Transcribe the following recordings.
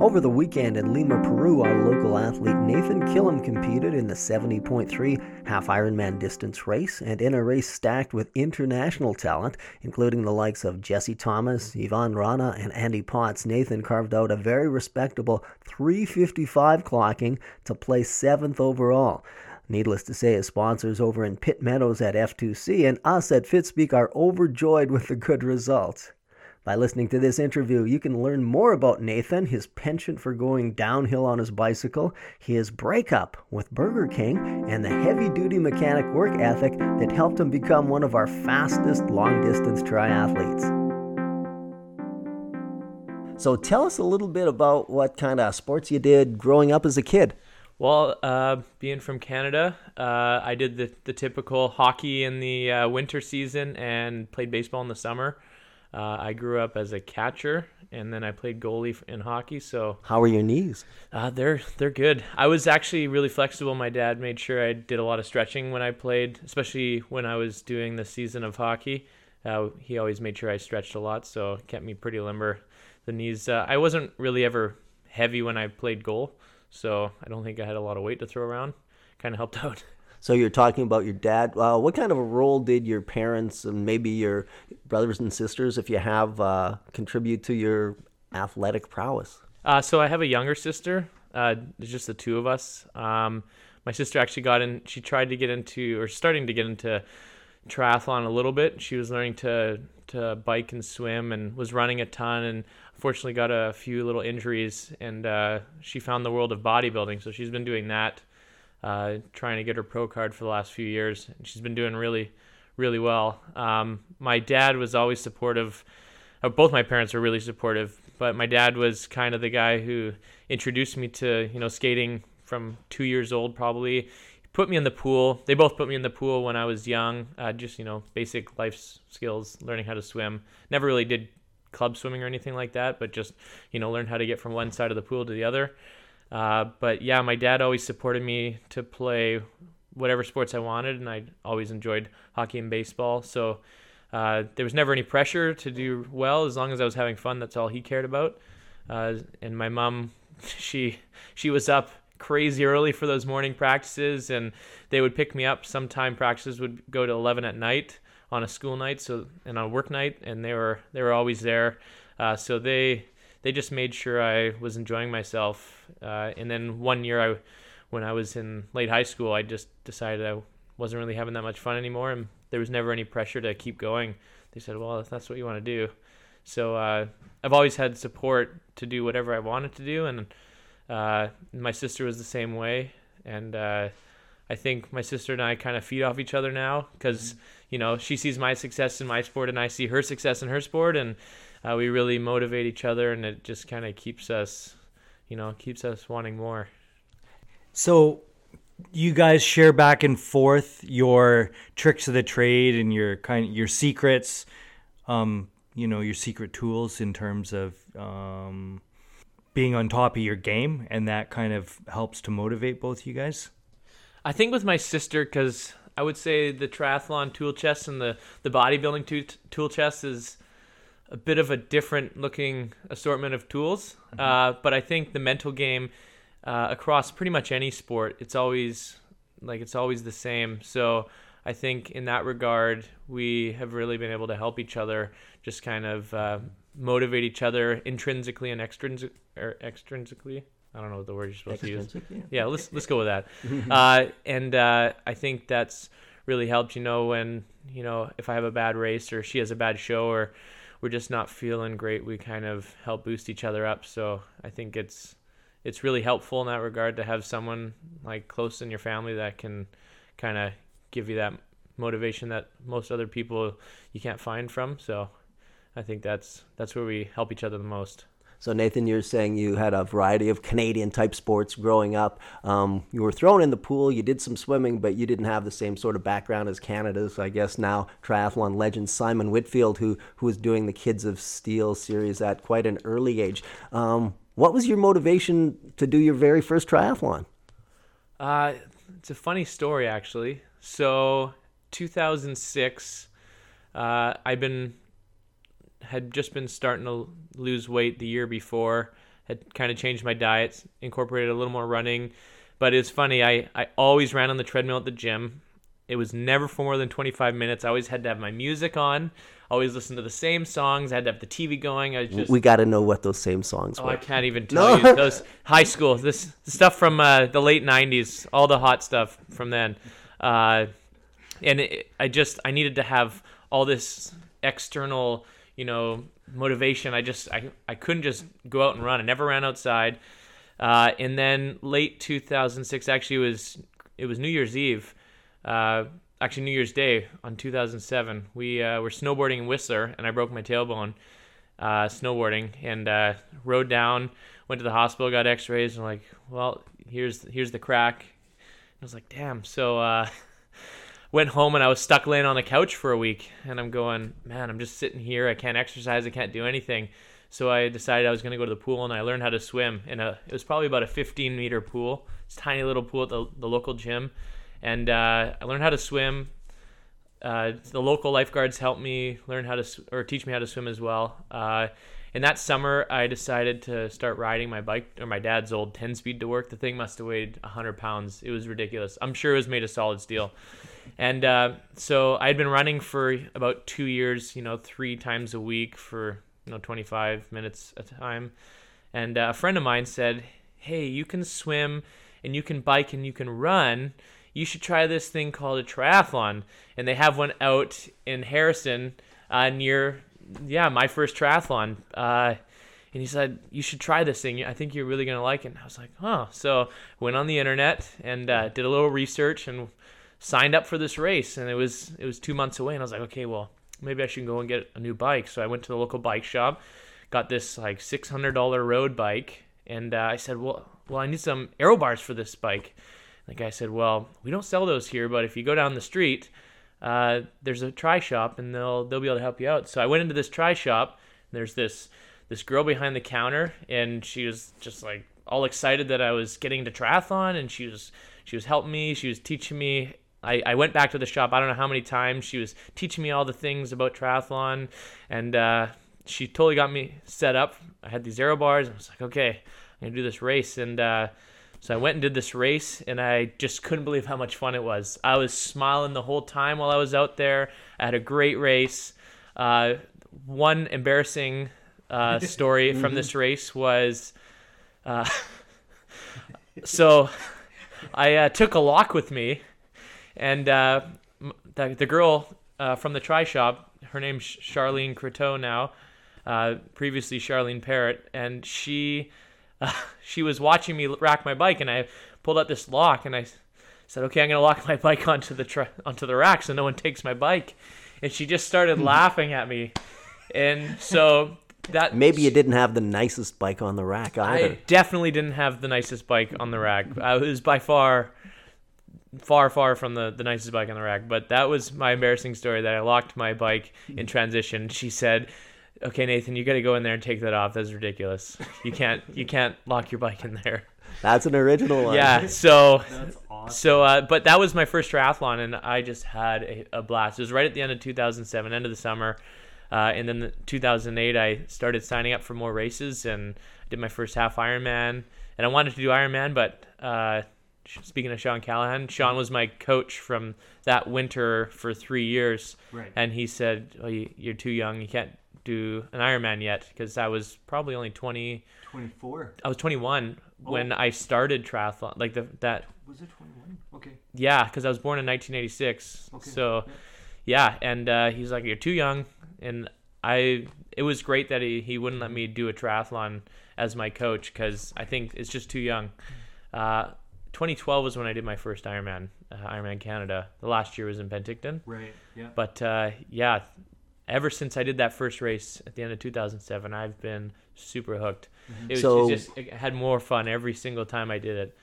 Over the weekend in Lima, Peru, our local athlete Nathan Killam competed in the 70.3 half Ironman distance race and in a race stacked with international talent, including the likes of Jesse Thomas, Ivan Rana, and Andy Potts. Nathan carved out a very respectable 355 clocking to place seventh overall. Needless to say, his sponsors over in Pitt Meadows at F2C and us at Fitspeek are overjoyed with the good results. By listening to this interview, you can learn more about Nathan, his penchant for going downhill on his bicycle, his breakup with Burger King, and the heavy duty mechanic work ethic that helped him become one of our fastest long distance triathletes. So tell us a little bit about what kind of sports you did growing up as a kid. Well, uh, being from Canada, uh, I did the, the typical hockey in the uh, winter season and played baseball in the summer. Uh, I grew up as a catcher, and then I played goalie in hockey. So how are your knees? Uh, they're they're good. I was actually really flexible. My dad made sure I did a lot of stretching when I played, especially when I was doing the season of hockey. Uh, he always made sure I stretched a lot, so kept me pretty limber. The knees. Uh, I wasn't really ever heavy when I played goal, so I don't think I had a lot of weight to throw around. Kind of helped out. So you're talking about your dad. Uh, what kind of a role did your parents and maybe your brothers and sisters, if you have, uh, contribute to your athletic prowess? Uh, so I have a younger sister. Uh, there's just the two of us. Um, my sister actually got in. She tried to get into, or starting to get into, triathlon a little bit. She was learning to to bike and swim, and was running a ton. And unfortunately, got a few little injuries. And uh, she found the world of bodybuilding. So she's been doing that uh, trying to get her pro card for the last few years. And she's been doing really, really well. Um, my dad was always supportive. Uh, both my parents were really supportive, but my dad was kind of the guy who introduced me to you know skating from two years old probably. He put me in the pool. They both put me in the pool when I was young. Uh, just you know basic life skills, learning how to swim. Never really did club swimming or anything like that, but just you know learned how to get from one side of the pool to the other. Uh, but yeah, my dad always supported me to play whatever sports I wanted, and I always enjoyed hockey and baseball. So uh, there was never any pressure to do well as long as I was having fun. That's all he cared about. Uh, and my mom, she she was up crazy early for those morning practices, and they would pick me up. Sometime practices would go to 11 at night on a school night, so and on a work night, and they were they were always there. Uh, so they they just made sure I was enjoying myself. Uh, and then one year, I, when I was in late high school, I just decided I wasn't really having that much fun anymore, and there was never any pressure to keep going. They said, "Well, if that's what you want to do," so uh, I've always had support to do whatever I wanted to do, and uh, my sister was the same way, and uh, I think my sister and I kind of feed off each other now because mm-hmm. you know she sees my success in my sport, and I see her success in her sport, and uh, we really motivate each other, and it just kind of keeps us, you know, keeps us wanting more. So, you guys share back and forth your tricks of the trade and your kind your secrets, um, you know, your secret tools in terms of um, being on top of your game, and that kind of helps to motivate both you guys. I think with my sister, because I would say the triathlon tool chest and the the bodybuilding tool chest is a bit of a different looking assortment of tools. Mm-hmm. Uh, but I think the mental game uh, across pretty much any sport, it's always like it's always the same. So I think in that regard, we have really been able to help each other, just kind of uh, motivate each other intrinsically and extrinsic or extrinsically. I don't know what the word you're supposed to use. Yeah. yeah, let's let's go with that. uh, and uh, I think that's really helped. You know, when you know if I have a bad race or she has a bad show or we're just not feeling great, we kind of help boost each other up. So I think it's it's really helpful in that regard to have someone like close in your family that can kind of give you that motivation that most other people you can't find from. So I think that's that's where we help each other the most. So, Nathan, you're saying you had a variety of Canadian type sports growing up. Um, you were thrown in the pool, you did some swimming, but you didn't have the same sort of background as Canada's, I guess, now triathlon legend Simon Whitfield, who, who was doing the Kids of Steel series at quite an early age. Um, what was your motivation to do your very first triathlon? Uh, it's a funny story, actually. So, 2006, uh, I've been had just been starting to lose weight the year before, had kind of changed my diet, incorporated a little more running. But it's funny, I, I always ran on the treadmill at the gym. It was never for more than 25 minutes. I always had to have my music on. Always listen to the same songs. I had to have the TV going. I just we got to know what those same songs Oh, were. I can't even tell No. you those high school. This stuff from uh, the late '90s, all the hot stuff from then, uh, and it, I just I needed to have all this external, you know, motivation. I just I I couldn't just go out and run. I never ran outside. Uh, and then late 2006, actually, it was it was New Year's Eve. Uh, actually, New Year's Day on 2007. We uh, were snowboarding in Whistler, and I broke my tailbone uh, snowboarding and uh, rode down. Went to the hospital, got X-rays, and like, well, here's here's the crack. I was like, damn. So uh, went home and I was stuck laying on the couch for a week, and I'm going, man, I'm just sitting here. I can't exercise. I can't do anything. So I decided I was going to go to the pool, and I learned how to swim. In a, it was probably about a 15 meter pool. It's tiny little pool at the, the local gym, and uh, I learned how to swim. Uh, the local lifeguards helped me learn how to sw- or teach me how to swim as well. Uh, and that summer, I decided to start riding my bike or my dad's old 10 speed to work. The thing must have weighed 100 pounds. It was ridiculous. I'm sure it was made of solid steel. And uh, so I'd been running for about two years, you know, three times a week for, you know, 25 minutes a time. And uh, a friend of mine said, Hey, you can swim and you can bike and you can run. You should try this thing called a triathlon. And they have one out in Harrison uh, near, yeah, my first triathlon. Uh, and he said, You should try this thing. I think you're really going to like it. And I was like, Oh. So went on the internet and uh, did a little research and signed up for this race. And it was it was two months away. And I was like, Okay, well, maybe I should go and get a new bike. So I went to the local bike shop, got this like $600 road bike. And uh, I said, Well, well, I need some aero bars for this bike. The guy said, "Well, we don't sell those here, but if you go down the street, uh, there's a tri shop, and they'll they'll be able to help you out." So I went into this tri shop. There's this this girl behind the counter, and she was just like all excited that I was getting to triathlon, and she was she was helping me. She was teaching me. I, I went back to the shop. I don't know how many times she was teaching me all the things about triathlon, and uh, she totally got me set up. I had these aero bars, and I was like, okay, I'm gonna do this race, and uh, so I went and did this race, and I just couldn't believe how much fun it was. I was smiling the whole time while I was out there. I had a great race. Uh, one embarrassing uh, story from this race was, uh, so I uh, took a lock with me, and uh, the, the girl uh, from the tri shop, her name's Charlene Croteau now, uh, previously Charlene Parrott, and she uh, she was watching me rack my bike, and I pulled out this lock, and I said, "Okay, I'm gonna lock my bike onto the onto the rack so no one takes my bike," and she just started laughing at me, and so that Maybe you didn't have the nicest bike on the rack either. I definitely didn't have the nicest bike on the rack. I was by far, far, far from the, the nicest bike on the rack. But that was my embarrassing story that I locked my bike in transition. She said, "Okay, Nathan, you got to go in there and take that off. That's ridiculous. You can't you can't lock your bike in there." That's an original one. Yeah. So That's awesome. so, uh, but that was my first triathlon, and I just had a, a blast. It was right at the end of 2007, end of the summer, uh, and then 2008, I started signing up for more races, and did my first half Ironman. And I wanted to do Ironman, but uh, speaking of Sean Callahan, Sean was my coach from that winter for three years, Right. and he said, oh, you, "You're too young. You can't do an Ironman yet," because I was probably only 20. 24. I was 21 when Oh. I started triathlon. Like the that Was it 21? Okay. yeah, because I was born in 1986. Okay. So, yeah, and uh, he's like, "You're too young," and I. It was great that he, he wouldn't let me do a triathlon as my coach because I think it's just too young. Uh, 2012 was when I did my first Ironman, uh, Ironman Canada. The last year was in Penticton, Right. Yeah. but uh, yeah, ever since I did that first race at the end of 2007, I've been super hooked. It was So- it just it had more fun every single time I did it.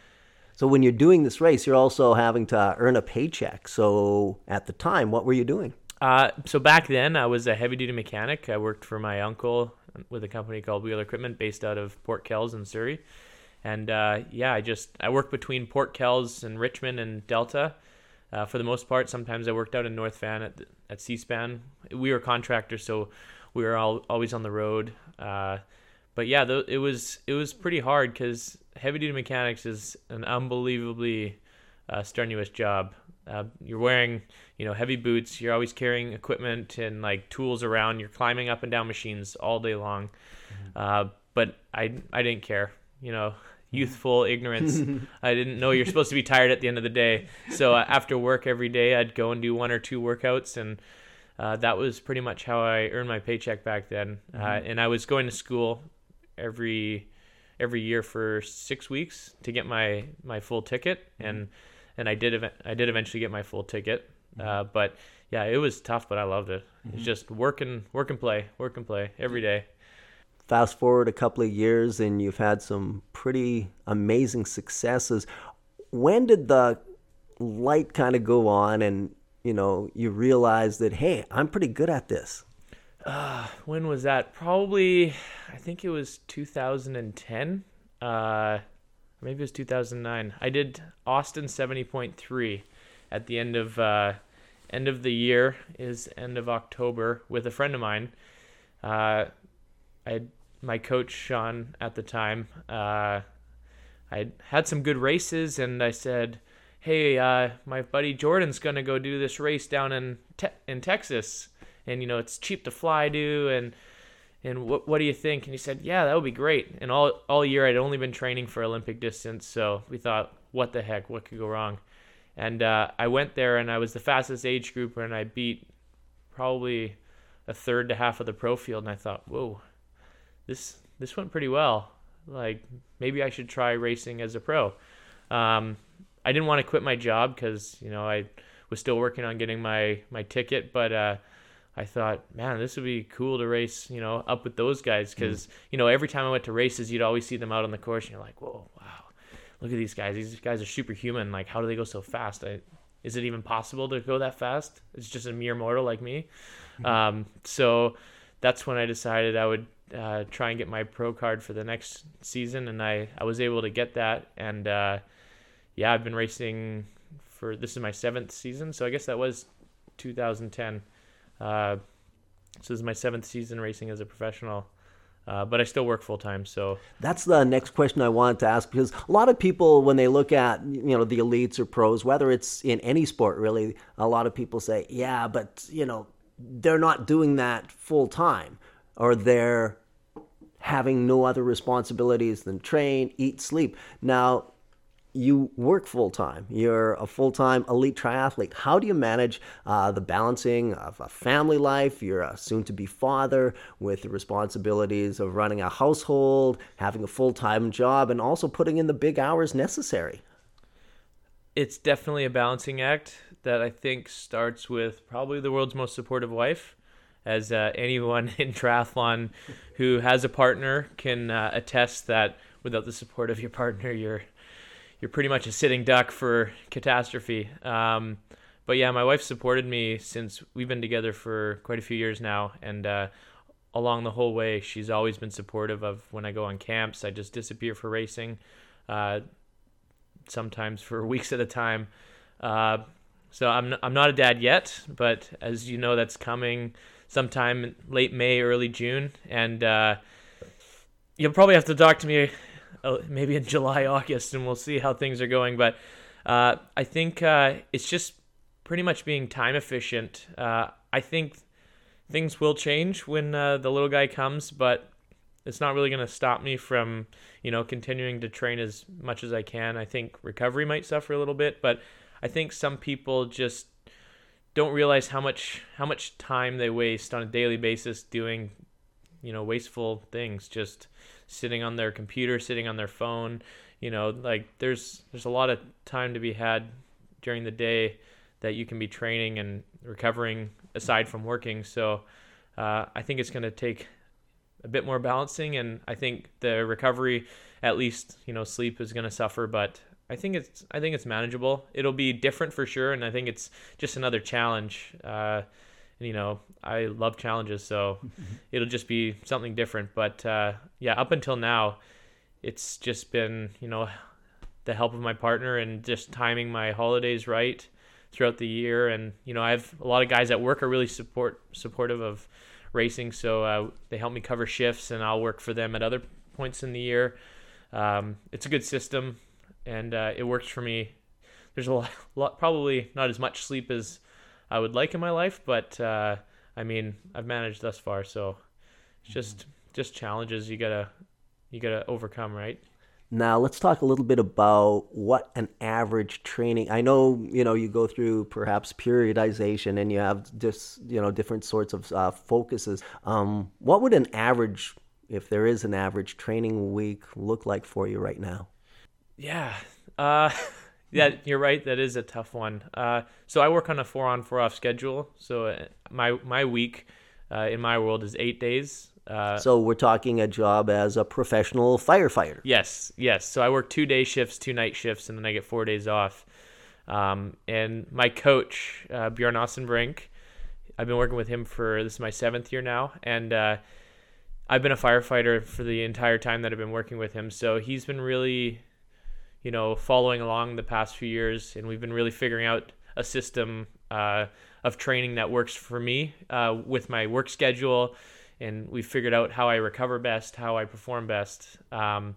So when you're doing this race, you're also having to earn a paycheck. So at the time, what were you doing? Uh, so back then, I was a heavy duty mechanic. I worked for my uncle with a company called Wheeler Equipment based out of Port Kells in Surrey. And uh, yeah, I just I worked between Port Kells and Richmond and Delta uh, for the most part. Sometimes I worked out in North Van at at Seaspan. We were contractors, so we were all always on the road. Uh, but yeah, th- it was it was pretty hard because heavy duty mechanics is an unbelievably uh, strenuous job. Uh, you're wearing you know heavy boots. You're always carrying equipment and like tools around. You're climbing up and down machines all day long. Mm-hmm. Uh, but I I didn't care. You know, youthful ignorance. I didn't know you're supposed to be tired at the end of the day. So uh, after work every day, I'd go and do one or two workouts, and uh, that was pretty much how I earned my paycheck back then. Uh, mm-hmm. and I was going to school every every year for six weeks to get my my full ticket, mm-hmm. and and I did I did eventually get my full ticket. Mm-hmm. Uh, but yeah, it was tough, but I loved it. It's just work and work and play, work and play every day fast forward a couple of years and you've had some pretty amazing successes. When did the light kind of go on and you know you realize that hey, I'm pretty good at this? Uh, when was that? Probably, I think it was 2010. Uh, maybe it was 2009. I did Austin 70.3 at the end of uh, end of the year is end of October with a friend of mine. Uh, I my coach Sean at the time. Uh, I had some good races, and I said, "Hey, uh, my buddy Jordan's gonna go do this race down in te- in Texas, and you know it's cheap to fly to, and and what what do you think?" And he said, "Yeah, that would be great." And all all year I'd only been training for Olympic distance, so we thought, "What the heck? What could go wrong?" And uh, I went there, and I was the fastest age grouper, and I beat probably a third to half of the pro field, and I thought, "Whoa." This this went pretty well. Like maybe I should try racing as a pro. Um, I didn't want to quit my job because you know I was still working on getting my my ticket, but uh, I thought, man, this would be cool to race, you know, up with those guys because mm. you know every time I went to races, you'd always see them out on the course, and you're like, whoa, wow, look at these guys. These guys are superhuman. Like, how do they go so fast? I, is it even possible to go that fast? It's just a mere mortal like me. Mm-hmm. Um, so that's when I decided I would uh, try and get my pro card for the next season, and I, I was able to get that. And uh, yeah, I've been racing for this is my seventh season, so I guess that was 2010. Uh, so this is my seventh season racing as a professional. Uh, but I still work full time. So that's the next question I wanted to ask because a lot of people, when they look at you know the elites or pros, whether it's in any sport really, a lot of people say, yeah, but you know they're not doing that full time or they're having no other responsibilities than train, eat, sleep. Now, you work full time. You're a full time elite triathlete. How do you manage uh, the balancing of a family life? You're a soon to be father with the responsibilities of running a household, having a full time job, and also putting in the big hours necessary. It's definitely a balancing act that I think starts with probably the world's most supportive wife as uh, anyone in triathlon who has a partner can uh, attest that without the support of your partner, you're you're pretty much a sitting duck for catastrophe. Um, but yeah, my wife supported me since we've been together for quite a few years now, and uh, along the whole way, she's always been supportive of when I go on camps. I just disappear for racing, uh, sometimes for weeks at a time. Uh, so I'm I'm not a dad yet, but as you know, that's coming sometime late May, early June, and uh, you'll probably have to talk to me uh, maybe in July, August, and we'll see how things are going. But uh, I think uh, it's just pretty much being time efficient. Uh, I think things will change when the little guy comes, but it's not really going to stop me from you know continuing to train as much as I can. I think recovery might suffer a little bit, but I think some people just don't realize how much how much time they waste on a daily basis doing you know wasteful things just sitting on their computer sitting on their phone you know like there's there's a lot of time to be had during the day that you can be training and recovering aside from working. So uh, i think it's going to take a bit more balancing and i think the recovery at least you know sleep is going to suffer but I think it's I think it's manageable. It'll be different for sure, and I think it's just another challenge. Uh, you know, I love challenges, so it'll just be something different. But uh, yeah, up until now, it's just been you know the help of my partner and just timing my holidays right throughout the year. And you know, I have a lot of guys at work are really support supportive of racing. So uh, they help me cover shifts, and I'll work for them at other points in the year. Um, it's a good system, and uh, it works for me. There's a lot, lot, probably not as much sleep as I would like in my life, but uh, I mean, I've managed thus far. So it's just just challenges you gotta you gotta overcome, right? Now let's talk a little bit about what an average training. I know you know you go through perhaps periodization and you have just you know different sorts of uh, focuses. Um, what would an average, if there is an average training week, look like for you right now? Yeah, uh, yeah, you're right. That is a tough one. Uh, so I work on a four on four off schedule. So uh, my my week uh, in my world is eight days. Uh, so we're talking a job as a professional firefighter. Yes, yes. So I work two day shifts, two night shifts, and then I get four days off. Um, and my coach, uh, Bjorn Ossenbrink, I've been working with him for this is my seventh year now, and uh, I've been a firefighter for the entire time that I've been working with him. So he's been really, you know, following along the past few years, and we've been really figuring out a system uh, of training that works for me uh, with my work schedule and we figured out how I recover best, how I perform best. Um,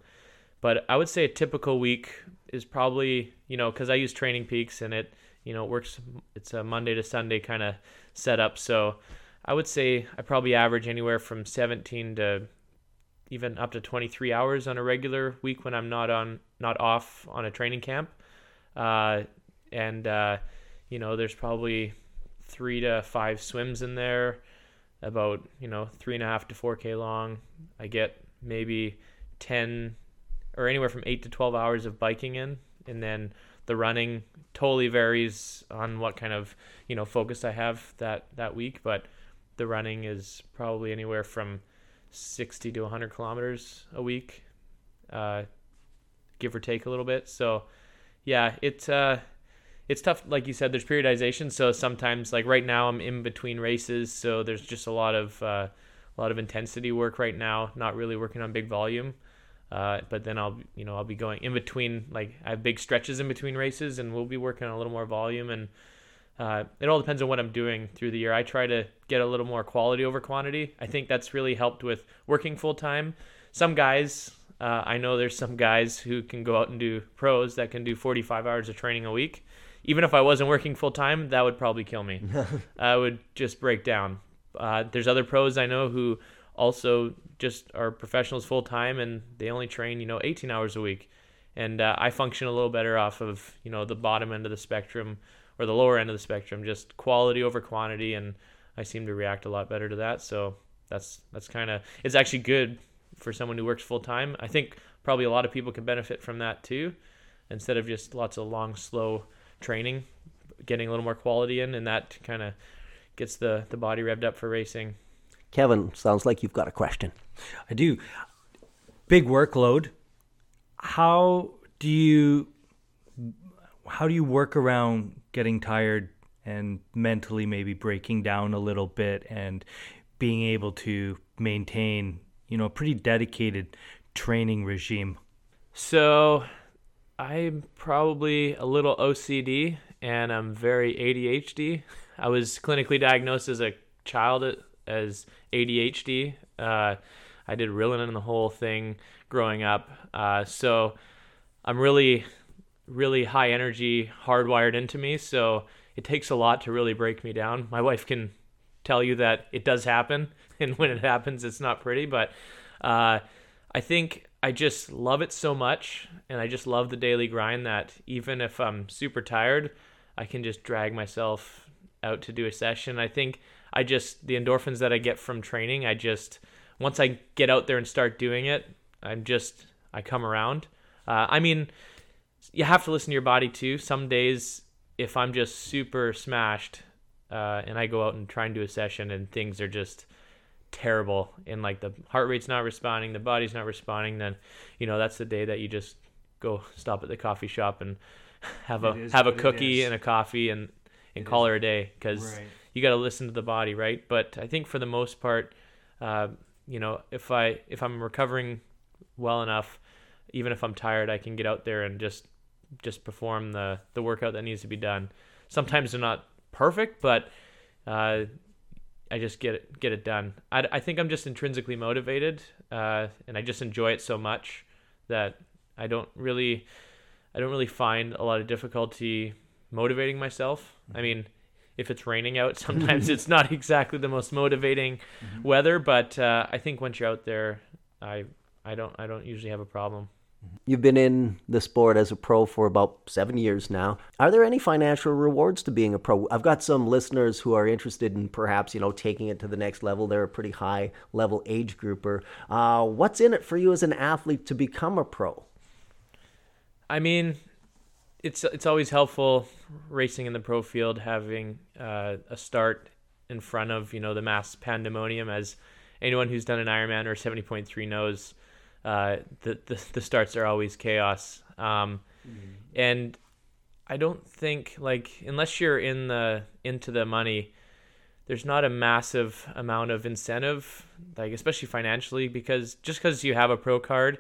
but I would say a typical week is probably you know because I use Training Peaks and it you know it works. It's a Monday to Sunday kind of setup, so I would say I probably average anywhere from 17 to even up to 23 hours on a regular week when I'm not on not off on a training camp. Uh, and uh, you know, there's probably three to five swims in there about you know three and a half to four k long. I get maybe ten or anywhere from eight to twelve hours of biking in, and then the running totally varies on what kind of you know focus I have that that week. But the running is probably anywhere from sixty to hundred kilometers a week, uh, give or take a little bit. So yeah, it's uh, it's tough like you said there's periodization. So sometimes like right now i'm in between races so there's just a lot of uh, a lot of intensity work right now not really working on big volume. Uh, but then i'll you know i'll be going in between like i have big stretches in between races and we'll be working on a little more volume. And uh, it all depends on what i'm doing through the year. I try to get a little more quality over quantity. I think that's really helped with working full time. Some guys uh, i know there's some guys who can go out and do pros that can do 45 hours of training a week even if I wasn't working full time, that would probably kill me. I would just break down. Uh, there's other pros I know who also just are professionals full time and they only train, you know, 18 hours a week. And uh, I function a little better off of, you know, the bottom end of the spectrum or the lower end of the spectrum, just quality over quantity. And I seem to react a lot better to that. So that's, that's kind of, it's actually good for someone who works full time. I think probably a lot of people can benefit from that too, instead of just lots of long, slow, training, getting a little more quality in, and that kind of gets the the body revved up for racing. Kevin, sounds like you've got a question. I do. Big workload. How do you how do you work around getting tired and mentally maybe breaking down a little bit and being able to maintain, you know, a pretty dedicated training regime? So I'm probably a little OCD and I'm very ADHD. I was clinically diagnosed as a child as ADHD. Uh, I did Ritalin and the whole thing growing up. Uh, so I'm really, really high energy, hardwired into me. So it takes a lot to really break me down. My wife can tell you that it does happen, and when it happens, it's not pretty. But uh, I think I just love it so much and I just love the daily grind that even if I'm super tired, I can just drag myself out to do a session. I think I just the endorphins that I get from training, I just once I get out there and start doing it, I'm just I come around. Uh, I mean, you have to listen to your body too. Some days, if I'm just super smashed, uh, and I go out and try and do a session and things are just terrible and like the heart rate's not responding, the body's not responding, then you know that's the day that you just go stop at the coffee shop and have a have a cookie and a coffee and and it call is. her a day because right. you got to listen to the body, right? But I think for the most part, uh, you know, if I if I'm recovering well enough, even if I'm tired, I can get out there and just just perform the the workout that needs to be done. Sometimes they're not perfect, but uh, I just get it get it done. I, I think I'm just intrinsically motivated, uh, and I just enjoy it so much that I don't really I don't really find a lot of difficulty motivating myself. I mean, if it's raining out, sometimes it's not exactly the most motivating mm-hmm. weather, but uh, I think once you're out there, I I don't I don't usually have a problem. You've been in the sport as a pro for about seven years now. Are there any financial rewards to being a pro? I've got some listeners who are interested in perhaps you know taking it to the next level. They're a pretty high level age grouper. Uh, what's in it for you as an athlete to become a pro? I mean, it's it's always helpful racing in the pro field having uh, a start in front of you know the mass pandemonium as anyone who's done an Ironman or 70.3 knows uh, the, the, the starts are always chaos. Um, mm-hmm. And I don't think like unless you're in the into the money, there's not a massive amount of incentive, like especially financially, because just because you have a pro card,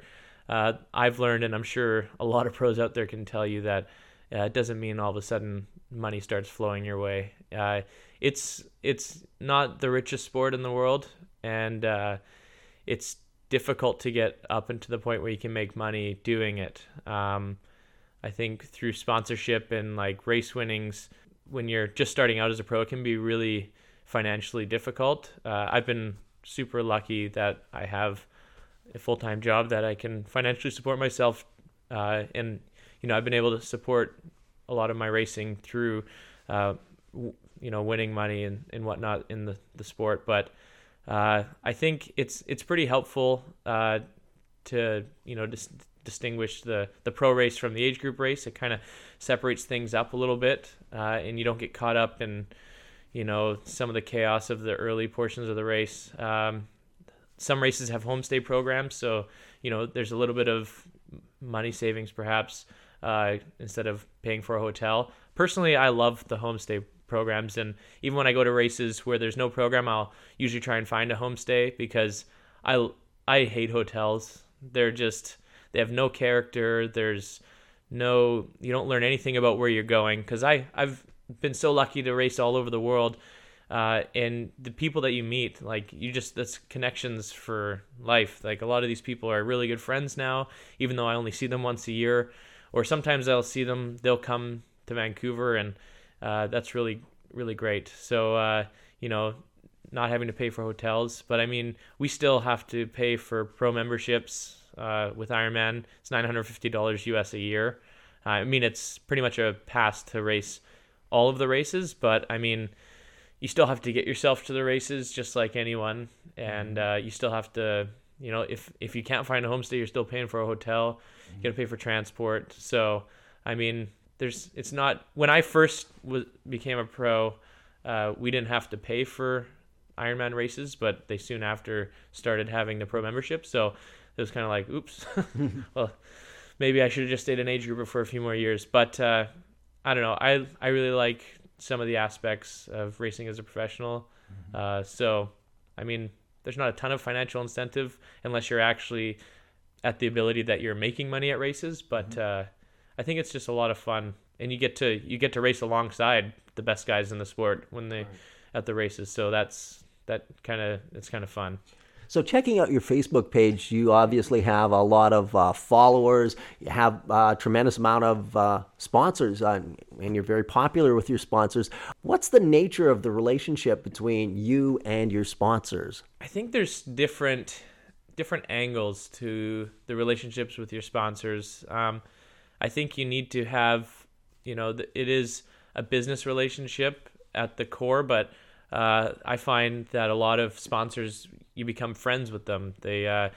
uh, I've learned, and I'm sure a lot of pros out there can tell you that uh, it doesn't mean all of a sudden money starts flowing your way. Uh, it's it's not the richest sport in the world, and uh, it's difficult to get up into the point where you can make money doing it. Um, I think through sponsorship and like race winnings, when you're just starting out as a pro, it can be really financially difficult. Uh, I've been super lucky that I have a full time job that I can financially support myself, uh, and you know I've been able to support a lot of my racing through, uh, w- you know, winning money and, and whatnot in the, the sport. But uh, I think it's it's pretty helpful uh, to you know dis- distinguish the the pro race from the age group race. It kind of separates things up a little bit, uh, and you don't get caught up in you know some of the chaos of the early portions of the race. Um, some races have homestay programs, so you know there's a little bit of money savings perhaps uh, instead of paying for a hotel. Personally, I love the homestay programs. And even when I go to races where there's no program, I'll usually try and find a homestay because I I hate hotels. They're just they have no character. There's no you don't learn anything about where you're going because I I've been so lucky to race all over the world. Uh, and the people that you meet, like you just that's connections for life. Like a lot of these people are really good friends now, even though I only see them once a year, or sometimes I'll see them. They'll come to Vancouver and uh, that's really really great. So uh, you know, not having to pay for hotels, but I mean, we still have to pay for pro memberships uh, with Ironman. It's nine hundred fifty dollars US a year. I mean, it's pretty much a pass to race all of the races, but I mean, you still have to get yourself to the races just like anyone, and mm-hmm. uh, you still have to, you know, if if you can't find a homestay, you're still paying for a hotel. You got to pay for transport. So, I mean, there's it's not when I first was became a pro, uh, we didn't have to pay for Ironman races, but they soon after started having the pro membership. So it was kind of like, oops, well, maybe I should have just stayed an age grouper for a few more years. But uh, I don't know. I I really like some of the aspects of racing as a professional. Mm-hmm. Uh, so I mean, there's not a ton of financial incentive unless you're actually at the ability that you're making money at races, but mm-hmm. I think it's just a lot of fun, and you get to you get to race alongside the best guys in the sport when they right. at the races. So that's that kind of it's kind of fun. So, checking out your Facebook page, you obviously have a lot of uh, followers. You have a tremendous amount of uh, sponsors, uh, and you're very popular with your sponsors. What's the nature of the relationship between you and your sponsors? I think there's different different angles to the relationships with your sponsors. Um, I think you need to have, you know, it is a business relationship at the core, but uh, I find that a lot of sponsors, you become friends with them. They, uh,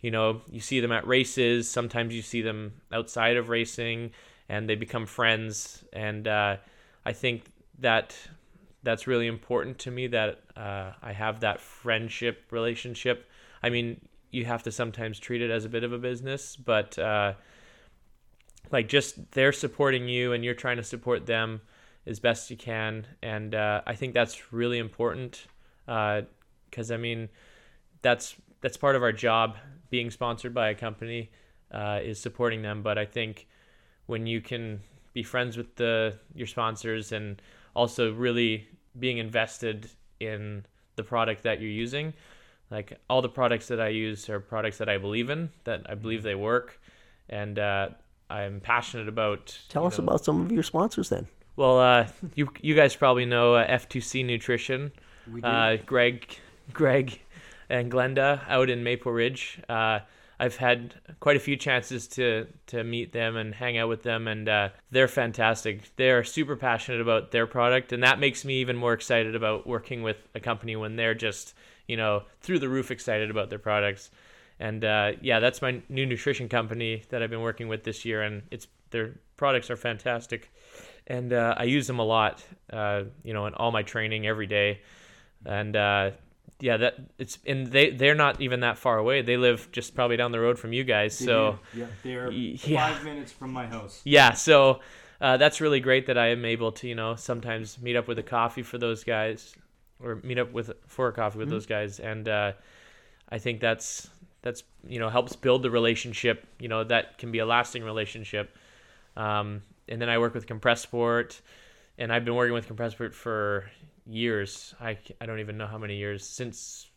you know, you see them at races. Sometimes you see them outside of racing, and they become friends. And uh, I think that that's really important to me that uh, I have that friendship relationship. I mean, you have to sometimes treat it as a bit of a business, but uh, like just they're supporting you and you're trying to support them as best you can. And uh, i think that's really important because uh, i mean that's that's part of our job being sponsored by a company uh, is supporting them. But i think when you can be friends with the your sponsors and also really being invested in the product that you're using. Like all the products that I use are products that I believe in, that I believe they work, and uh, I'm passionate about. Tell us know, about some of your sponsors then. Well, uh, you you guys probably know uh, F2C Nutrition. We do. Uh, Greg, Greg, and Glenda out in Maple Ridge. Uh, I've had quite a few chances to to meet them and hang out with them, and uh, they're fantastic. They're super passionate about their product, and that makes me even more excited about working with a company when they're just you know through the roof excited about their products. And uh, yeah, that's my new nutrition company that I've been working with this year, and it's their products are fantastic, and uh, I use them a lot. Uh, you know, in all my training every day, and uh, yeah, that it's and they they're not even that far away. They live just probably down the road from you guys. So yeah, they're yeah. five minutes from my house. Yeah, so uh, that's really great that I am able to you know sometimes meet up with a coffee for those guys, or meet up with for a coffee with mm-hmm. those guys, and uh, I think that's that's you know helps build the relationship. You know that can be a lasting relationship. Um, and then I work with Compressport, and I've been working with Compressport for years. I, I don't even know how many years since.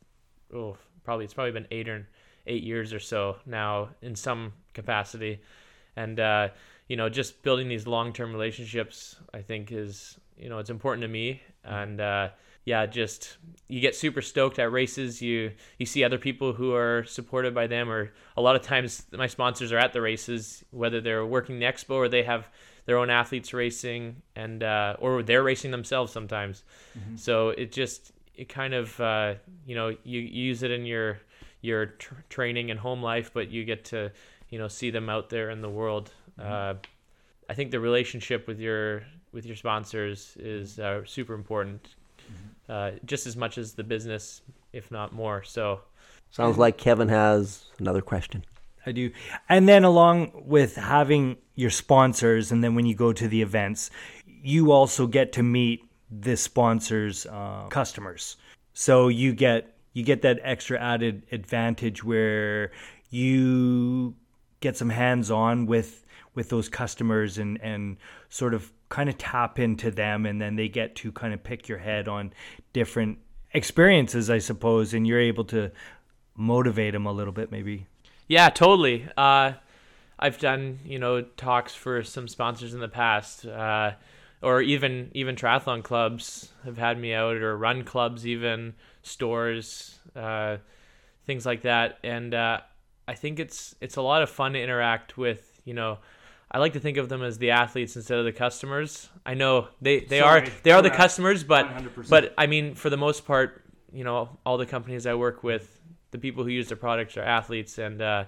Oh, probably it's probably been eight or eight years or so now in some capacity, and uh, you know just building these long term relationships I think is you know it's important to me and uh, yeah just you get super stoked at races you you see other people who are supported by them or a lot of times my sponsors are at the races whether they're working the expo or they have their own athletes racing and uh, or they're racing themselves sometimes. Mm-hmm. So it just it kind of uh, you know you, you, use it in your your tr- training and home life, but you get to you know see them out there in the world. Mm-hmm. Uh, I think the relationship with your with your sponsors is uh, super important, mm-hmm. uh, just as much as the business, if not more. So, sounds like Kevin has another question. I do. And then along with having your sponsors, and then when you go to the events, you also get to meet the sponsors' uh, customers. So you get you get that extra added advantage where you get some hands on with with those customers and and sort of kind of tap into them, and then they get to kind of pick your head on different experiences, I suppose, and you're able to motivate them a little bit, maybe. Yeah, totally. Uh, I've done you know talks for some sponsors in the past, uh, or even even triathlon clubs have had me out, or run clubs, even stores, uh, things like that. And uh, I think it's it's a lot of fun to interact with. You know, I like to think of them as the athletes instead of the customers. I know they they Sorry, are they are the customers, but 100%. but I mean for the most part, you know, all the companies I work with the people who use their products are athletes, and uh,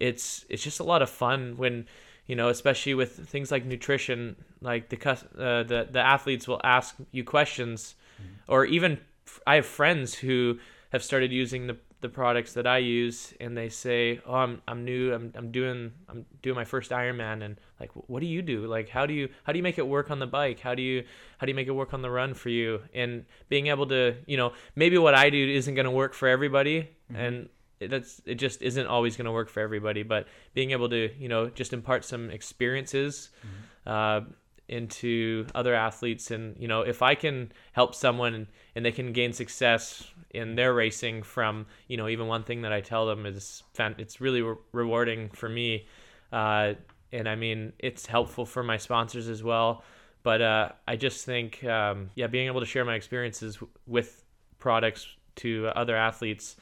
it's it's just a lot of fun when you know, especially with things like nutrition, like the uh, the the athletes will ask you questions, mm-hmm. or even I have friends who have started using the the products that I use and they say, "Oh, I'm I'm new. I'm I'm doing I'm doing my first Ironman." And like, what do you do? Like, how do you how do you make it work on the bike? How do you how do you make it work on the run for you? And being able to, you know, maybe what I do isn't going to work for everybody, mm-hmm. and that's it just isn't always going to work for everybody. But being able to, you know, just impart some experiences. Mm-hmm. Uh, into other athletes and you know if i can help someone and they can gain success in their racing from you know even one thing that i tell them is it's really re- rewarding for me. Uh, and i mean it's helpful for my sponsors as well. But uh, i just think um, yeah being able to share my experiences w- with products to other athletes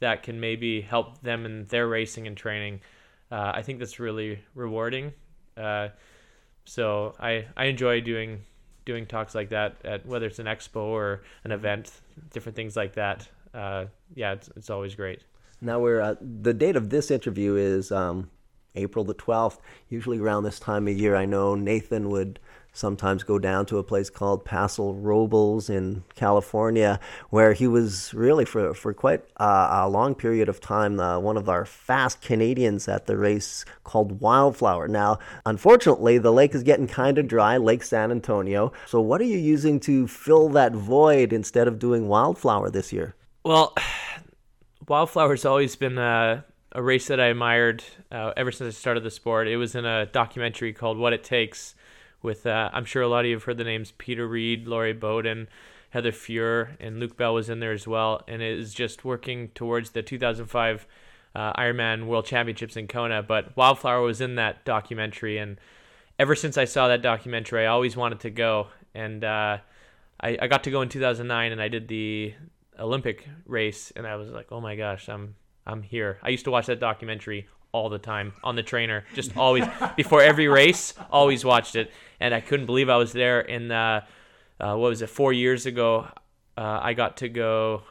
that can maybe help them in their racing and training uh, i think that's really rewarding. Uh, so I I enjoy doing doing talks like that at whether it's an expo or an event, different things like that. Uh, yeah, it's it's always great. Now we're uh, the date of this interview is um, April the twelfth. Usually around this time of year, I know Nathan would sometimes go down to a place called Paso Robles in California, where he was really for for quite a long period of time uh, one of our fast Canadians at the race called Wildflower. Now, unfortunately, the lake is getting kind of dry, Lake San Antonio. So, what are you using to fill that void instead of doing Wildflower this year? Well, Wildflower's always been a, a race that I admired uh, ever since I started the sport. It was in a documentary called What It Takes with uh, I'm sure a lot of you have heard the names Peter Reid, Lori Bowden, Heather Fuhr and Luke Bell was in there as well, and it is just working towards the 2005 uh, Ironman World Championships in Kona. But Wildflower was in that documentary, and ever since I saw that documentary, I always wanted to go. And uh, I, I got to go in 2009, and I did the Olympic race, and I was like, oh my gosh, I'm I'm here. I used to watch that documentary all the time on the trainer, just always before every race, always watched it, and I couldn't believe I was there. In uh, uh, what was it, four years ago, uh, I got to go.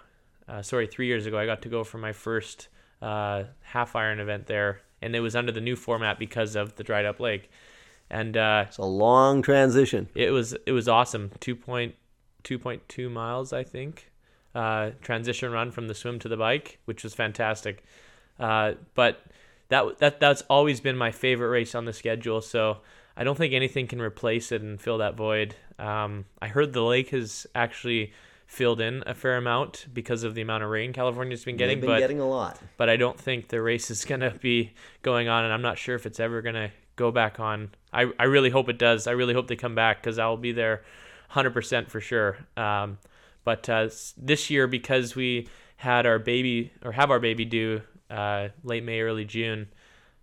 Uh, sorry, three years ago, I got to go for my first uh, half iron event there, and it was under the new format because of the dried up lake, and uh, It's a long transition. it was it was awesome. Two point two point two miles, I think. Uh, transition run from the swim to the bike, which was fantastic. Uh, but that that that's always been my favorite race on the schedule. So I don't think anything can replace it and fill that void. Um, I heard the lake has actually filled in a fair amount because of the amount of rain California's been getting, They've been but getting a lot. but I don't think the race is gonna be going on, and I'm not sure if it's ever gonna go back on. I, I really hope it does. I really hope they come back because I'll be there, hundred percent for sure. Um, but uh, this year because we had our baby or have our baby due uh, late May, early June,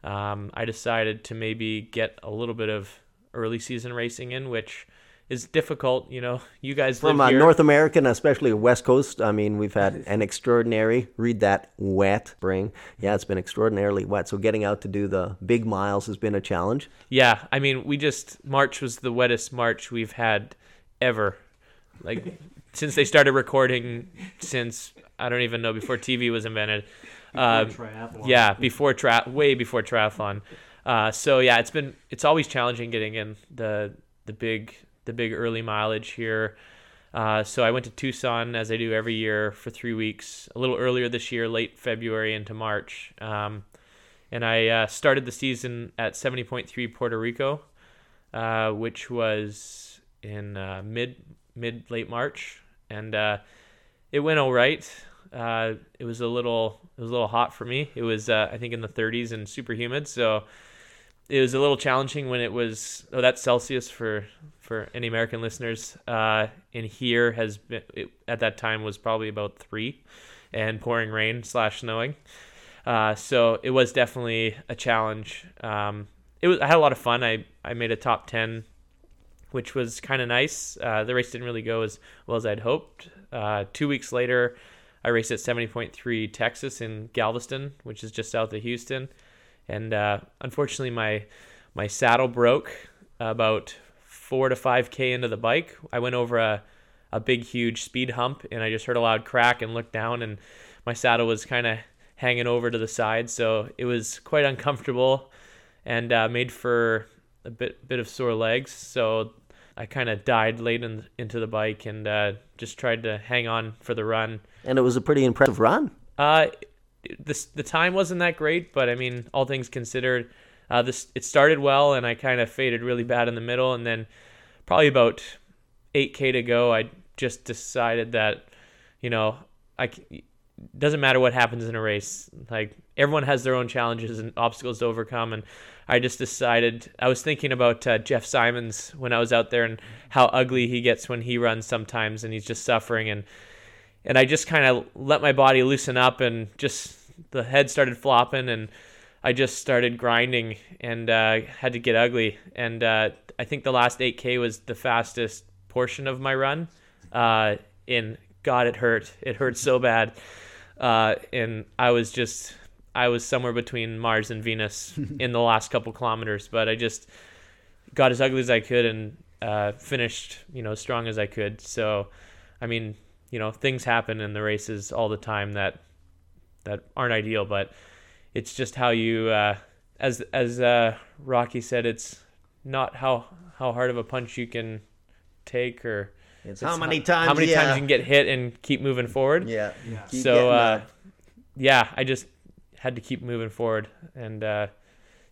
um, I decided to maybe get a little bit of early season racing in, which is difficult. You know, you guys From live uh. North America, and especially West Coast, I mean, we've had an extraordinary, read that, wet spring. Yeah, it's been extraordinarily wet. So getting out to do the big miles has been a challenge. Yeah, I mean, we just March was the wettest March we've had ever. Like since they started recording, since I don't even know before TV was invented. Uh, yeah, before tra- way before triathlon. Uh, so yeah, it's been it's always challenging getting in the the big the big early mileage here. Uh, so I went to Tucson as I do every year for three weeks. A little earlier this year, late February into March, um, and I uh, started the season at 70.3 Puerto Rico, uh, which was in uh, mid mid late March, and uh, it went all right. Uh, it was a little it was a little hot for me. It was uh, I think in the 30s and super humid, so it was a little challenging when it was. Oh, that's Celsius for for any American listeners. Uh, in here has been it, at that time was probably about three, and pouring rain slash snowing. Uh, so it was definitely a challenge. Um, it was I had a lot of fun. I I made a top ten, which was kind of nice. Uh, the race didn't really go as well as I'd hoped. Uh, two weeks later, I raced at 70.3 Texas in Galveston, which is just south of Houston, and uh, unfortunately my my saddle broke about four to five k into the bike. I went over a a big huge speed hump, and I just heard a loud crack and looked down, and my saddle was kind of hanging over to the side, so it was quite uncomfortable and uh, made for a bit bit of sore legs. So I kind of died late in, into the bike and uh, just tried to hang on for the run. And it was a pretty impressive run. Uh, this the time wasn't that great, but I mean, all things considered, uh, this it started well, and I kind of faded really bad in the middle, and then probably about 8k to go, I just decided that, you know, I doesn't matter what happens in a race. Like everyone has their own challenges and obstacles to overcome, and I just decided I was thinking about uh, Jeff Symonds when I was out there and how ugly he gets when he runs sometimes, and he's just suffering and and I just kind of let my body loosen up and just the head started flopping and I just started grinding and uh, had to get ugly. And uh, I think the last 8K was the fastest portion of my run. Uh, and God, it hurt. It hurt so bad. Uh, and I was just, I was somewhere between Mars and Venus in the last couple kilometers. But I just got as ugly as I could and uh, finished, you know, as strong as I could. So, I mean, you know, things happen in the races all the time that that aren't ideal, but it's just how you, uh, as as uh, Rocky said, it's not how how hard of a punch you can take or It's how many times? how many yeah. times you can get hit and keep moving forward. Yeah. Keep so uh, up. yeah, I just had to keep moving forward, and uh,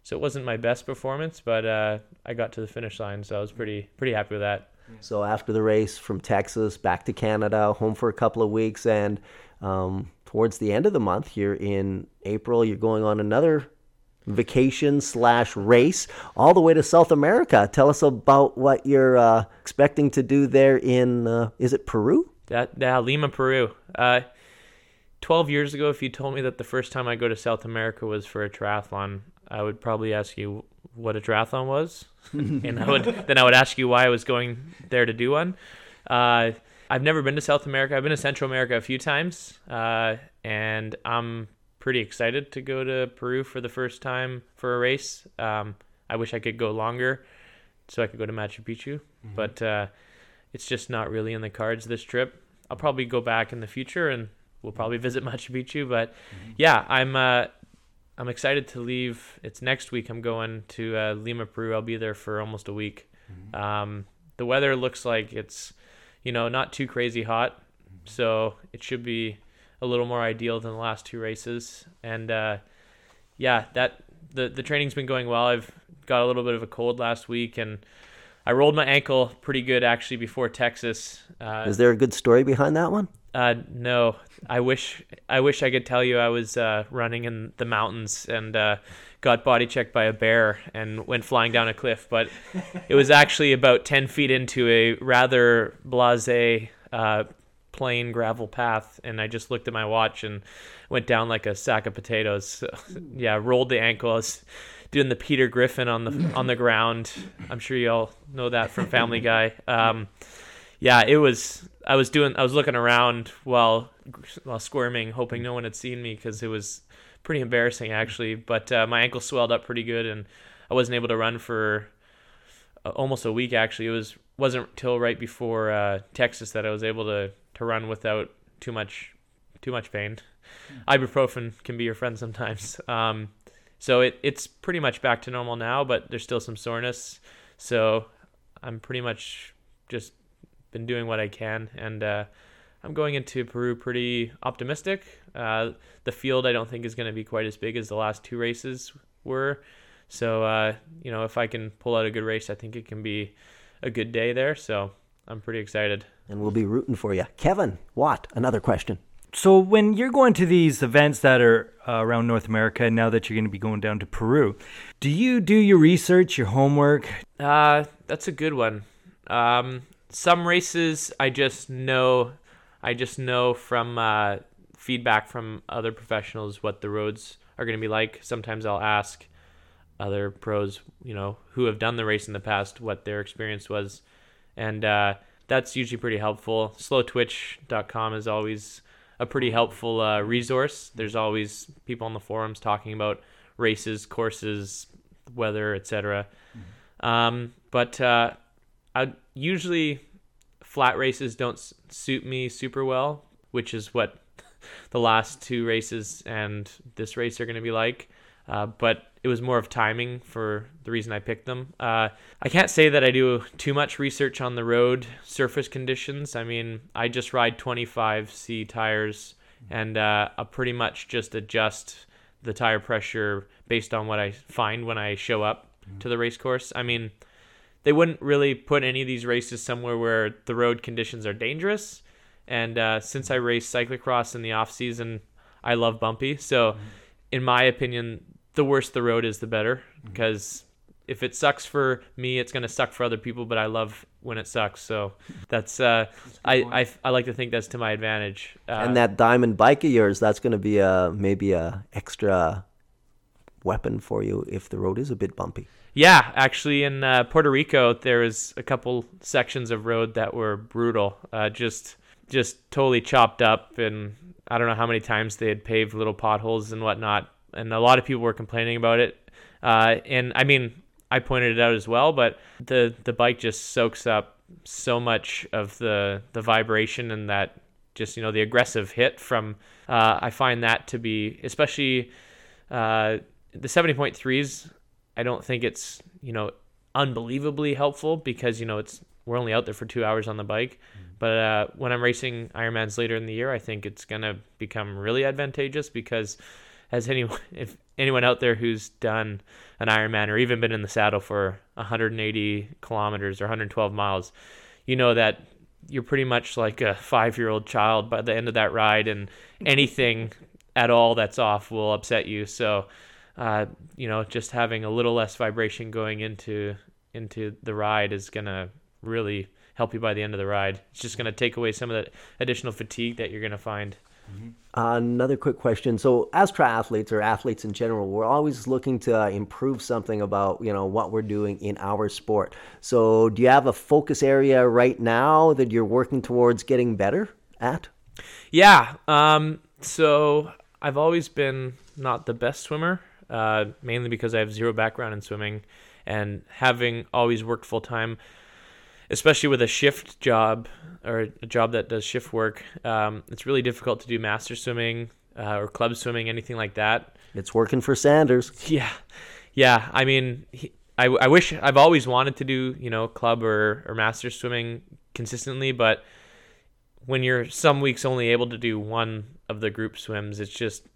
so it wasn't my best performance, but uh, I got to the finish line, so I was pretty pretty happy with that. So after the race from Texas back to Canada, home for a couple of weeks, and um, towards the end of the month here in April, you're going on another vacation slash race all the way to South America. Tell us about what you're uh, expecting to do there in uh, is it Peru? That yeah, Lima, Peru. Uh, Twelve years ago, if you told me that the first time I go to South America was for a triathlon, I would probably ask you what a triathlon was, and I would then I would ask you why I was going there to do one. Uh, I've never been to South America. I've been to Central America a few times, uh, and I'm pretty excited to go to Peru for the first time for a race. Um, I wish I could go longer, so I could go to Machu Picchu, mm-hmm. but uh, it's just not really in the cards this trip. I'll probably go back in the future and we'll probably visit Machu Picchu. But mm-hmm. yeah, I'm uh, I'm excited to leave. It's next week. I'm going to uh, Lima, Peru. I'll be there for almost a week. Mm-hmm. Um, the weather looks like it's you know not too crazy hot, mm-hmm. so it should be a little more ideal than the last two races. And uh, yeah, that the the training's been going well. I've got a little bit of a cold last week and. I rolled my ankle pretty good actually before Texas. Uh, Is there a good story behind that one? Uh, no, I wish I wish I could tell you I was uh, running in the mountains and uh, got body checked by a bear and went flying down a cliff, but it was actually about ten feet into a rather blasé uh, plain gravel path, and I just looked at my watch and went down like a sack of potatoes. So, yeah, rolled the ankle. I was doing the Peter Griffin on the on the ground. I'm sure you all know that from Family Guy. Um, yeah, it was. I was doing. I was looking around while while squirming, hoping no one had seen me because it was pretty embarrassing actually. But uh, my ankle swelled up pretty good, and I wasn't able to run for uh, almost a week. Actually, it was wasn't till right before uh, Texas that I was able to to run without too much too much pain. Mm. Ibuprofen can be your friend sometimes. Um, so it it's pretty much back to normal now, but there's still some soreness. So I'm pretty much just been doing what I can, and uh, I'm going into Peru pretty optimistic. Uh, the field I don't think is going to be quite as big as the last two races were, so uh, you know if I can pull out a good race, I think it can be a good day there. So I'm pretty excited. And we'll be rooting for you, Kevin Watt. Another question. So when you're going to these events that are uh, around North America, now that you're going to be going down to Peru, do you do your research, your homework? Uh, that's a good one. Um, some races I just know I just know from uh, feedback from other professionals what the roads are going to be like. Sometimes I'll ask other pros, you know, who have done the race in the past, what their experience was, and uh, that's usually pretty helpful. Slowtwitch.com is always a pretty helpful uh, resource. There's always people on the forums talking about races, courses, weather, etc. Mm-hmm. Um, but uh, I usually flat races don't suit me super well, which is what the last two races and this race are going to be like. Uh, but it was more of timing for the reason I picked them. Uh, I can't say that I do too much research on the road surface conditions. I mean, I just ride 25C tires and uh, I pretty much just adjust the tire pressure based on what I find when I show up mm-hmm. to the race course. I mean, they wouldn't really put any of these races somewhere where the road conditions are dangerous. And uh, since I race cyclocross in the off season, I love bumpy. So, mm-hmm. in my opinion, the worse the road is, the better. Because mm-hmm. if it sucks for me, it's gonna suck for other people. But I love when it sucks. So that's, uh, that's I, I, I like to think that's to my advantage. Uh, and that Dimond bike of yours, that's gonna be a maybe a extra weapon for you if the road is a bit bumpy. Yeah, actually, in uh, Puerto Rico, there was a couple sections of road that were brutal, uh, just just totally chopped up, and I don't know how many times they had paved little potholes and whatnot, and a lot of people were complaining about it. Uh, and I mean, I pointed it out as well, but the the bike just soaks up so much of the the vibration and that just you know the aggressive hit from. Uh, I find that to be especially uh, the 70.3s I don't think it's you know unbelievably helpful because you know it's we're only out there for two hours on the bike. Mm-hmm. But uh, when I'm racing Ironmans later in the year, I think it's gonna become really advantageous because as anyone if anyone out there who's done an Ironman or even been in the saddle for 180 kilometers or 112 miles, you know that you're pretty much like a five-year-old child by the end of that ride, and anything at all that's off will upset you. So uh, you know, just having a little less vibration going into into the ride is gonna really help you by the end of the ride. It's just going to take away some of that additional fatigue that you're going to find. Uh, another quick question. So, as triathletes or athletes in general, we're always looking to uh, improve something about you know what we're doing in our sport. So, do you have a focus area right now that you're working towards getting better at? Yeah. Um, so I've always been not the best swimmer, uh, mainly because I have zero background in swimming, and having always worked full time especially with a shift job or a job that does shift work, um, it's really difficult to do master swimming uh, or club swimming, anything like that. It's working for Sanders. Yeah, yeah. I mean, he, I, I wish I've always wanted to do you know club or or master swimming consistently, but when you're some weeks only able to do one of the group swims, it's just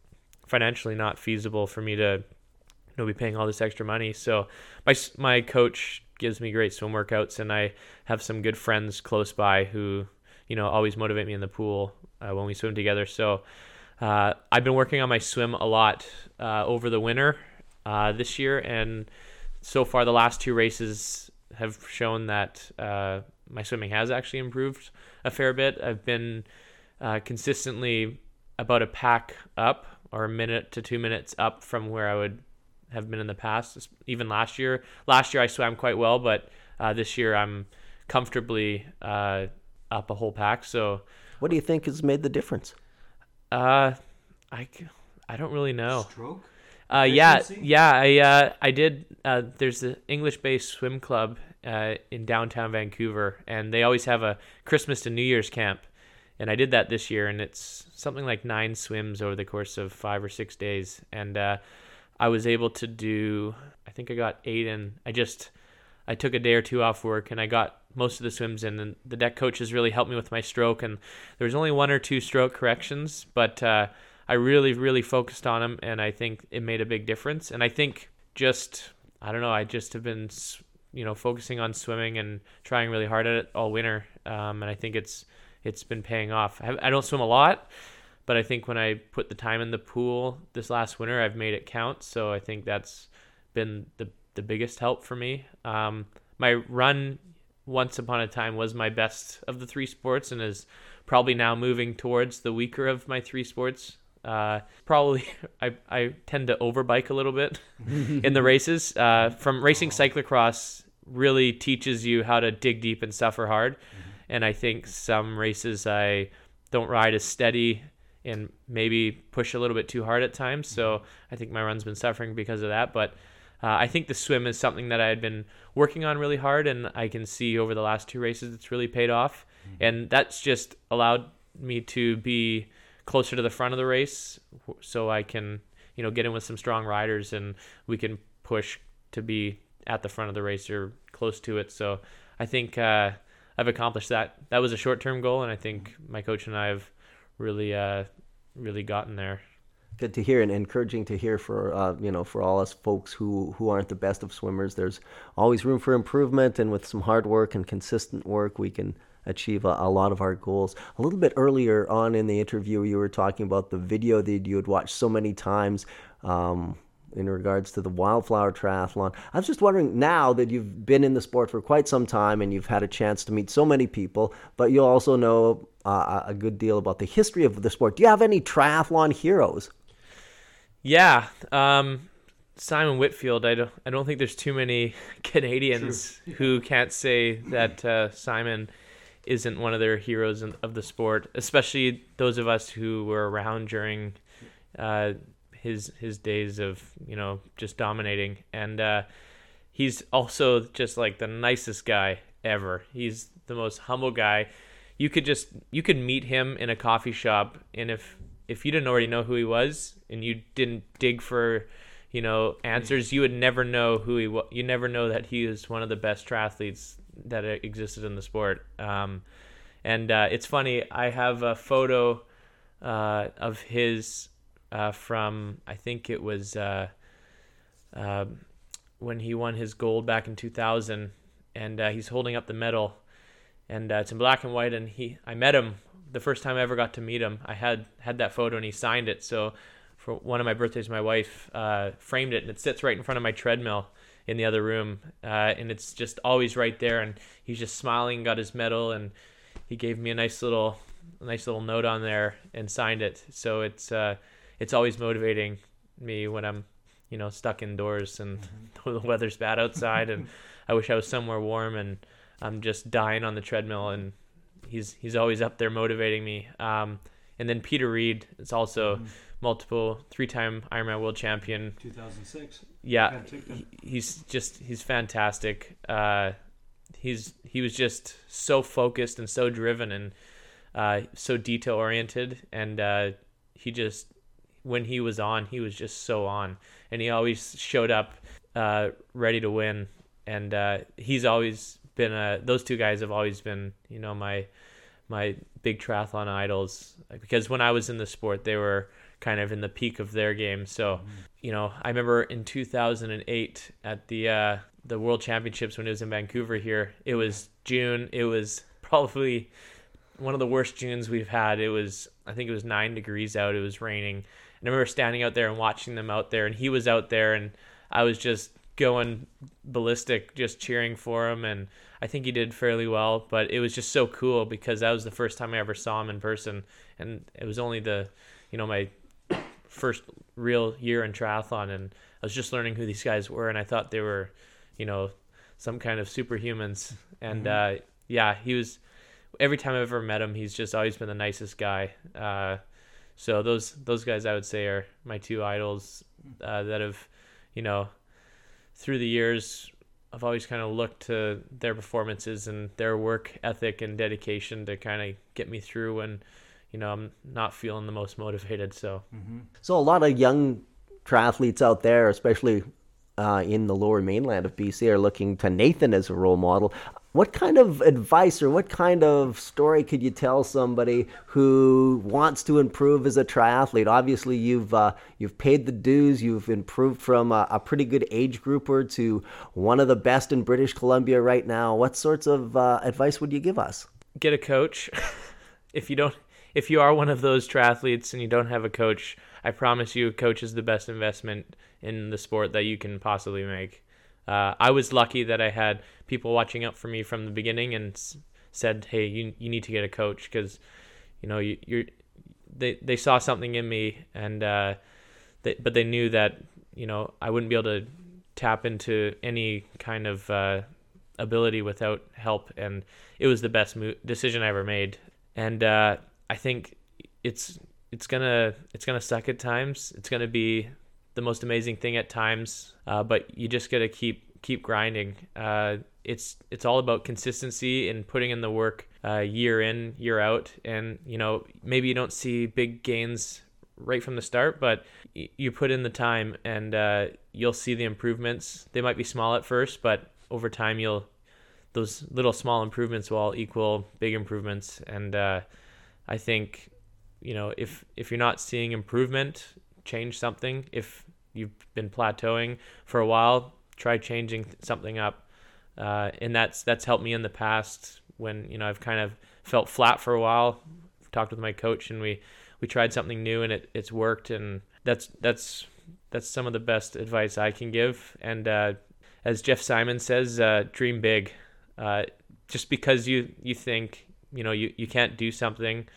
financially not feasible for me to you know be paying all this extra money. So my my coach gives me great swim workouts, and I have some good friends close by who you know always motivate me in the pool uh, when we swim together. So uh, I've been working on my swim a lot uh, over the winter uh, this year, and so far the last two races have shown that uh, my swimming has actually improved a fair bit. I've been uh, consistently about a pack up or a minute to two minutes up from where I would have been in the past. Even last year, last year I swam quite well, but uh, this year I'm comfortably uh, up a whole pack. So, what do you think has made the difference? Uh, I, I don't really know. Stroke. Uh, yeah, yeah. I uh, I did. Uh, there's the English Bay swim club uh, in downtown Vancouver, and they always have a Christmas to New Year's camp. And I did that this year, and it's something like nine swims over the course of five or six days. And uh, I was able to do. I think I got eight, and I just I took a day or two off work, and I got most of the swims in. And the deck coaches really helped me with my stroke, and there was only one or two stroke corrections, but uh, I really, really focused on them, and I think it made a big difference. And I think just I don't know, I just have been you know focusing on swimming and trying really hard at it all winter, um, and I think it's it's been paying off. I, I don't swim a lot, but I think when I put the time in the pool this last winter, I've made it count. So I think that's been the the biggest help for me. Um, my run once upon a time was my best of the three sports and is probably now moving towards the weaker of my three sports. Uh, probably I, I tend to overbike a little bit in the races. Uh, from racing cyclocross really teaches you how to dig deep and suffer hard. Mm-hmm. And I think some races I don't ride as steady and maybe push a little bit too hard at times. So I think my run's been suffering because of that. But uh, I think the swim is something that I had been working on really hard, and I can see over the last two races it's really paid off. Mm-hmm. And that's just allowed me to be closer to the front of the race, so I can you know get in with some strong riders, and we can push to be at the front of the race or close to it. So I think uh, I've accomplished that. That was a short term goal, and I think my coach and I have really uh, really gotten there. Good to hear and encouraging to hear for uh, you know for all us folks who who aren't the best of swimmers. There's always room for improvement, and with some hard work and consistent work, we can achieve a, a, lot of our goals. A little bit earlier on in the interview, you were talking about the video that you had watched so many times. Um, in regards to the wildflower triathlon. I was just wondering now that you've been in the sport for quite some time and you've had a chance to meet so many people, but you also know uh, a good deal about the history of the sport. Do you have any triathlon heroes? Yeah, um, Simon Whitfield. I don't. I don't think there's too many Canadians who can't say that uh, Simon isn't one of their heroes in, of the sport, especially those of us who were around during uh, his his days of you know just dominating. And uh, he's also just like the nicest guy ever. He's the most humble guy you could just you could meet him in a coffee shop and if if you didn't already know who he was and you didn't dig for you know answers you would never know who he was you never know that he is one of the best triathletes that existed in the sport um, and uh, it's funny i have a photo uh, of his uh, from i think it was uh, um, when he won his gold back in 2000 and uh, he's holding up the medal and uh, it's in black and white. And he, I met him the first time I ever got to meet him. I had had that photo, and he signed it. So for one of my birthdays, my wife uh, framed it, and it sits right in front of my treadmill. in the other room, uh, and it's just always right there. And he's just smiling, got his medal, and he gave me a nice little, nice little note on there and signed it. So it's uh, it's always motivating me when I'm, you know, stuck indoors and mm-hmm. the weather's bad outside, and I wish I was somewhere warm, and I'm just dying on the treadmill, and he's he's always up there motivating me. Um, and then Peter Reid is also. Mm-hmm multiple three-time Ironman world champion. 2006. Yeah, he, he's just he's fantastic. Uh, he's he was just so focused and so driven and uh, so detail oriented, and uh, he just when he was on, he was just so on, and he always showed up uh, ready to win. And uh, he's always been a. Those two guys have always been, you know, my my big triathlon idols because when I was in the sport, they were kind of in the peak of their game. So, mm-hmm. you know, I remember in 2008 at the uh, the World Championships when it was in Vancouver here. It was June. It was probably one of the worst Junes we've had. It was I think it was nine degrees out. It was raining. And I remember standing out there and watching them out there, and he was out there, and I was just going ballistic, just cheering for him. And I think he did fairly well, but it was just so cool because that was the first time I ever saw him in person, and it was only the, you know, my first real year in triathlon, and I was just learning who these guys were, and I thought they were, you know, some kind of superhumans. And mm-hmm. uh, yeah, he was. Every time I've ever met him, he's just always been the nicest guy. Uh, so those those guys, I would say, are my two idols uh, that have, you know, through the years, I've always kind of looked to their performances and their work ethic and dedication to kind of get me through when you know, I'm not feeling the most motivated. So, mm-hmm. so a lot of young triathletes out there, especially uh, in the lower mainland of BC, are looking to Nathan as a role model. What kind of advice or what kind of story could you tell somebody who wants to improve as a triathlete? Obviously, you've uh, you've paid the dues. You've improved from a, a, pretty good age grouper to one of the best in British Columbia right now. What sorts of uh, advice would you give us? Get a coach. if you don't if you are one of those triathletes and you don't have a coach, I promise you, a coach is the best investment in the sport that you can possibly make. Uh, I was lucky that I had people watching out for me from the beginning and s- said, "Hey, you you need to get a coach because, you know, you, you're." They they saw something in me and, uh, they, but they knew that you know I wouldn't be able to tap into any kind of uh, ability without help, and it was the best mo- decision I ever made. And uh, I think it's it's gonna it's gonna suck at times. It's gonna be the most amazing thing at times, uh, but you just gotta keep keep grinding. Uh, it's it's all about consistency and putting in the work uh, year in year out. And you know maybe you don't see big gains right from the start, but y- you put in the time and uh, you'll see the improvements. They might be small at first, but over time you'll those little small improvements will all equal big improvements and uh, I think, you know, if if you're not seeing improvement, change something. If you've been plateauing for a while, try changing something up. Uh, and that's that's helped me in the past when you know I've kind of felt flat for a while. Talked with my coach and we we tried something new and it, it's worked and that's that's that's some of the best advice I can give. And uh, as Jeff Simon says, uh, dream big. Uh, just because you you think you know you, you can't do something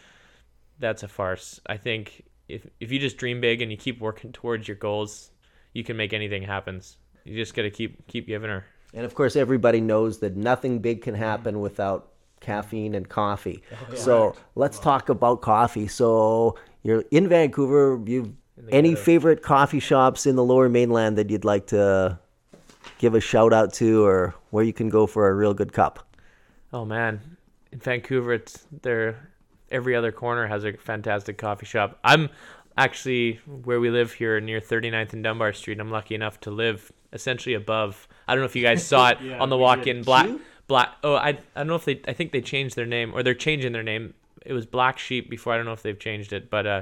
that's a farce i think if if you just dream big and you keep working towards your goals you can make anything happen you just got to keep keep giving her and of course everybody knows that nothing big can happen without caffeine and coffee oh, so let's wow. talk about coffee so you're in vancouver you any ghetto. favorite coffee shops in the lower mainland that you'd like to give a shout out to or where you can go for a real good cup oh man in Vancouver, it's there. Every other corner has a fantastic coffee shop. I'm actually where we live here near 39th and Dunbar Street. I'm lucky enough to live essentially above. I don't know if you guys saw it yeah, on the walk-in. Black, black. Oh, I, I don't know if they. I think they changed their name or they're changing their name. It was Black Sheep before. I don't know if they've changed it, but uh,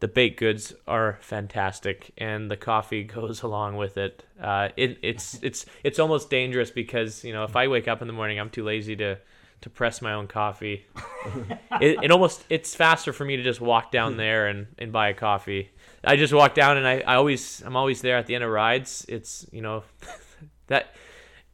the baked goods are fantastic, and the coffee goes along with it. Uh, it it's it's it's almost dangerous because you know if I wake up in the morning, I'm too lazy to to press my own coffee. it, it almost it's faster for me to just walk down there and, and buy a coffee. I just walk down and I, I always I'm always there at the end of rides. It's you know that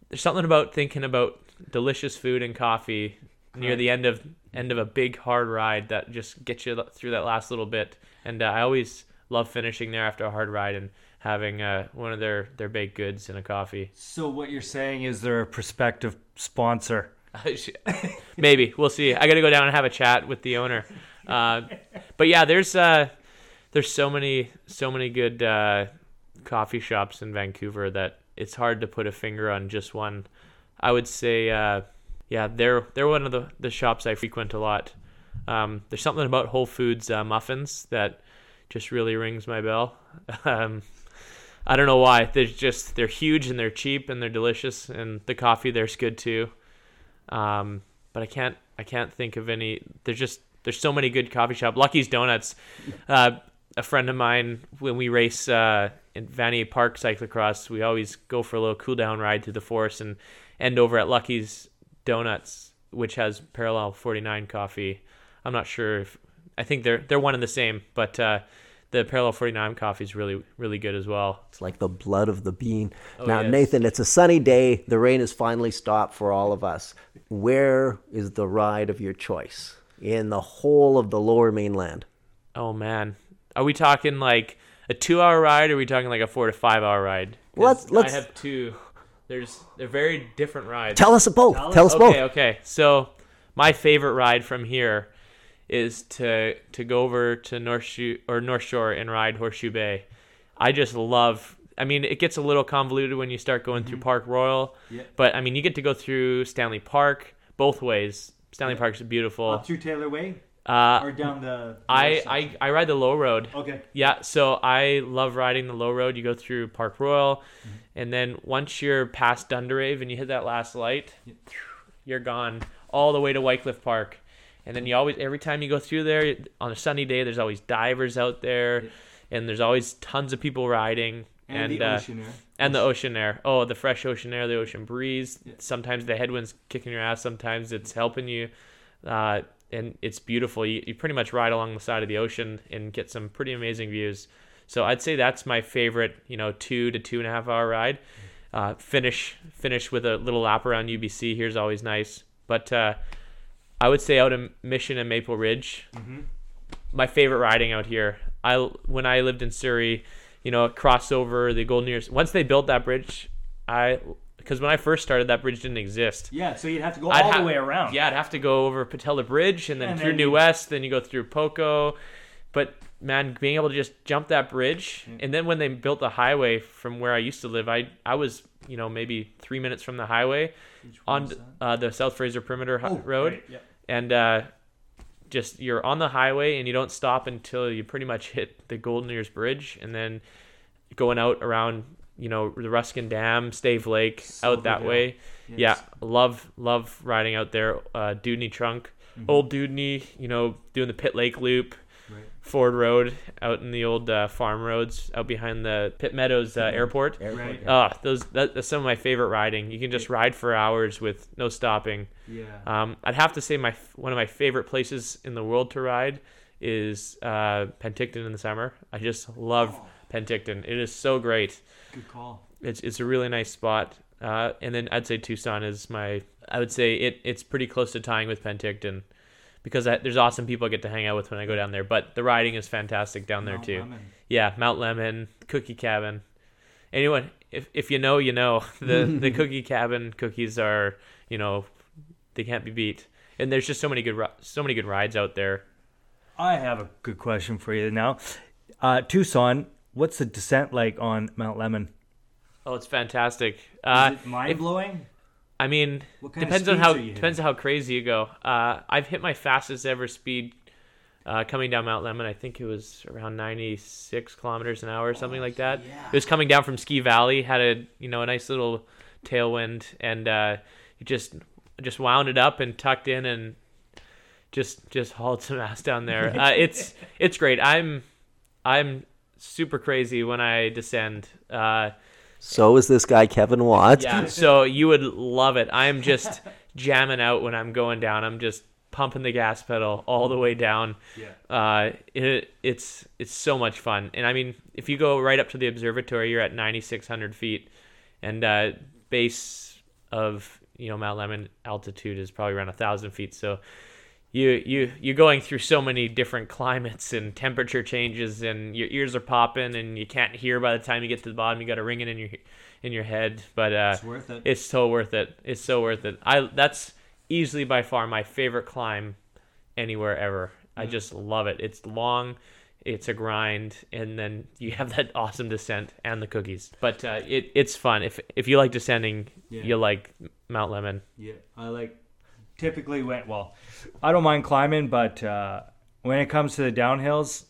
there's something about thinking about delicious food and coffee near the end of end of a big hard ride that just gets you through that last little bit. And uh, I always love finishing there after a hard ride and having uh, one of their their baked goods and a coffee. So what you're saying is they're a prospective sponsor. Maybe we'll see. I got to go down and have a chat with the owner. Uh, but yeah, there's uh, there's so many so many good uh, coffee shops in Vancouver that it's hard to put a finger on just one. I would say, uh, yeah, they're they're one of the the shops I frequent a lot. Um, there's something about Whole Foods uh, muffins that just really rings my bell. Um, I don't know why. They're just they're huge and they're cheap and they're delicious and the coffee there's good too. Um, but I can't I can't think of any. There's just there's so many good coffee shop. Lucky's Donuts. Uh, a friend of mine when we race uh, in Vanier Park cyclocross, we always go for a little cool down ride through the forest and end over at Lucky's Donuts, which has Parallel 49 coffee. I'm not sure if I think they're they're one and the same, but uh, the Parallel 49 coffee is really really good as well. It's like the blood of the bean. Oh, now, yes. Nathan, it's a sunny day. The rain has finally stopped for all of us. Where is the ride of your choice in the whole of the lower mainland? Oh man, are we talking like a two-hour ride, or are we talking like a four to five-hour ride? Let's- let's- I have two. There's they're very different rides. Tell us both. Tell, us both. okay, okay. So my favorite ride from here is to to go over to North Shore or North Shore and ride Horseshoe Bay. I just love. I mean, it gets a little convoluted when you start going through Park Royal, Yeah. but I mean, you get to go through Stanley Park both ways. Stanley Park's beautiful. through Taylor Way Uh, or down the. I, I I ride the low road. Okay. Yeah, so I love riding the low road. You go through Park Royal, Mm-hmm. and then once you're past Dunderave and you hit that last light, you're gone all the way to Whytecliff Park. And then you always, every time you go through there on a sunny day, there's always divers out there, and there's always tons of people riding. And, uh, and the ocean air. Oh, the fresh ocean air, the ocean breeze. Sometimes the headwind's kicking your ass. Sometimes it's helping you, uh, and it's beautiful. You, you pretty much ride along the side of the ocean and get some pretty amazing views. So I'd say that's my favorite. You know, two to two and a half hour ride. Uh, finish finish with a little lap around UBC. Here's always nice. But uh, I would say out in Mission and Maple Ridge, my favorite riding out here. I when I lived in Surrey, you know, crossover the Golden Ears. Once they built that bridge, I because when I first started, that bridge didn't exist. Yeah, so you'd have to go I'd all ha- the way around. Yeah, I'd have to go over Pattullo Bridge and then And through then New West, then you go through Poco. But man, being able to just jump that bridge, and then when they built the highway from where I used to live, I I was you know maybe three minutes from the highway on uh, the South Fraser Perimeter Hi- Road, right, yeah. And uh, just you're on the highway and you don't stop until you pretty much hit the Golden Ears Bridge, and then going out around you know the Ruskin Dam, Stave Lake, out that way. Yes. Yeah, love love riding out there. Uh, Dewdney Trunk, old Dewdney, you know, doing the Pitt Lake Loop. Ford Road, out in the old uh, farm roads, out behind the Pitt Meadows uh, Airport. Right. Ah, those that, that's some of my favorite riding. You can just ride for hours with no stopping. Yeah. Um, I'd have to say my one of my favorite places in the world to ride is uh, Penticton in the summer. I just love Penticton. It is so great. Good call. It's it's a really nice spot. Uh, and then I'd say Tucson is my. I would say it it's pretty close to tying with Penticton, because I, there's awesome people I get to hang out with when I go down there. But the riding is fantastic down there too. Yeah, Mount Lemmon, Cookie Cabin. Anyone, if if you know, you know. The the Cookie Cabin cookies are, you know, they can't be beat. And there's just so many good so many good rides out there. I have a good question for you now. Uh, Tucson, what's the descent like on Mount Lemmon? Oh, it's fantastic. Uh, Is it mind blowing? I mean, What kind of depends on how depends on how crazy you go. Uh, I've hit my fastest ever speed uh, coming down Mount Lemmon. I think it was around 96 kilometers an hour or something like that. It was coming down from Ski Valley. Had a you know a nice little tailwind, and uh, you just just wound it up and tucked in and just just hauled some ass down there. Uh, it's it's great. I'm I'm super crazy when I descend. Uh, So is this guy Kevin Watts. yeah, so you would love it. I'm just jamming out when I'm going down. I'm just pumping the gas pedal all the way down. Yeah. Uh, it, it's it's so much fun. And I mean, if you go right up to the observatory, you're at 9,600 feet, and uh, base of you know Mount Lemmon altitude is probably around a thousand feet. So you you you're going through so many different climates and temperature changes, and your ears are popping, and you can't hear by the time you get to the bottom. You got to ring it in your in your head, but uh, It's worth it. it's so worth it. It's so worth it. I that's easily by far my favorite climb anywhere ever. I just love it. It's long, it's a grind, and then you have that awesome descent and the cookies. But uh, it it's fun. If if you like descending, Yeah. you like Mount Lemmon. Yeah, I like typically went well. I don't mind climbing, but uh, when it comes to the downhills,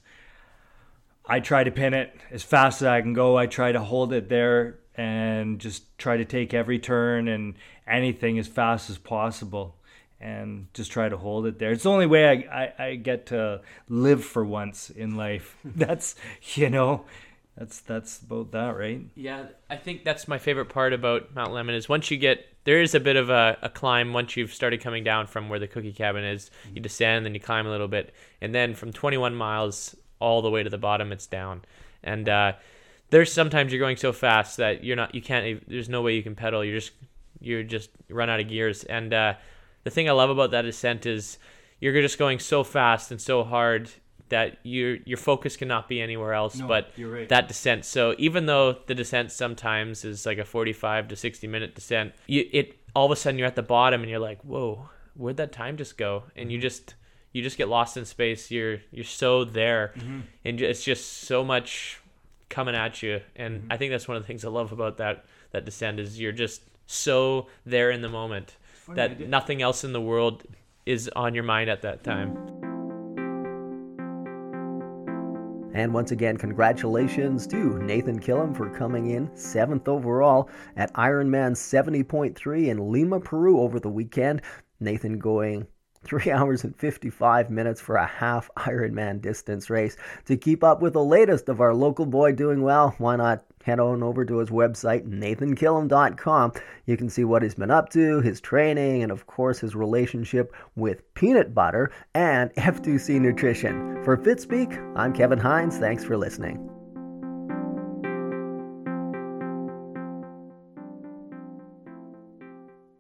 I try to pin it as fast as I can go. I try to hold it there and just try to take every turn and anything as fast as possible and just try to hold it there. It's the only way I, I, I get to live for once in life. That's, you know, that's that's about that, right? Yeah, I think that's my favorite part about Mount Lemmon is once you get there is a bit of a, a climb once you've started coming down from where the cookie cabin is. You descend, then you climb a little bit, and then from 21 miles all the way to the bottom, it's down. And uh, there's sometimes you're going so fast that you're not, you can't. There's no way you can pedal. You're just, you're just run out of gears. And uh, the thing I love about that ascent is you're just going so fast and so hard that your your focus cannot be anywhere else No, but right. that descent. So even though the descent sometimes is like a 45 to 60 minute descent, you, it all of a sudden you're at the bottom and you're like, whoa, where'd that time just go? And you just you just get lost in space. You're you're so there, and it's just so much coming at you. And I think that's one of the things I love about that that descent is you're just so there in the moment that nothing else in the world is on your mind at that time. And once again, congratulations to Nathan Killam for coming in seventh overall at Ironman 70.3 in Lima, Peru over the weekend. Nathan going 3 hours and 55 minutes for a half Ironman distance race. To keep up with the latest of our local boy doing well, why not head on over to his website, nathankillam.com. You can see what he's been up to, his training, and of course his relationship with peanut butter and F2C nutrition. For Fitspeek, I'm Kevin Hines. Thanks for listening.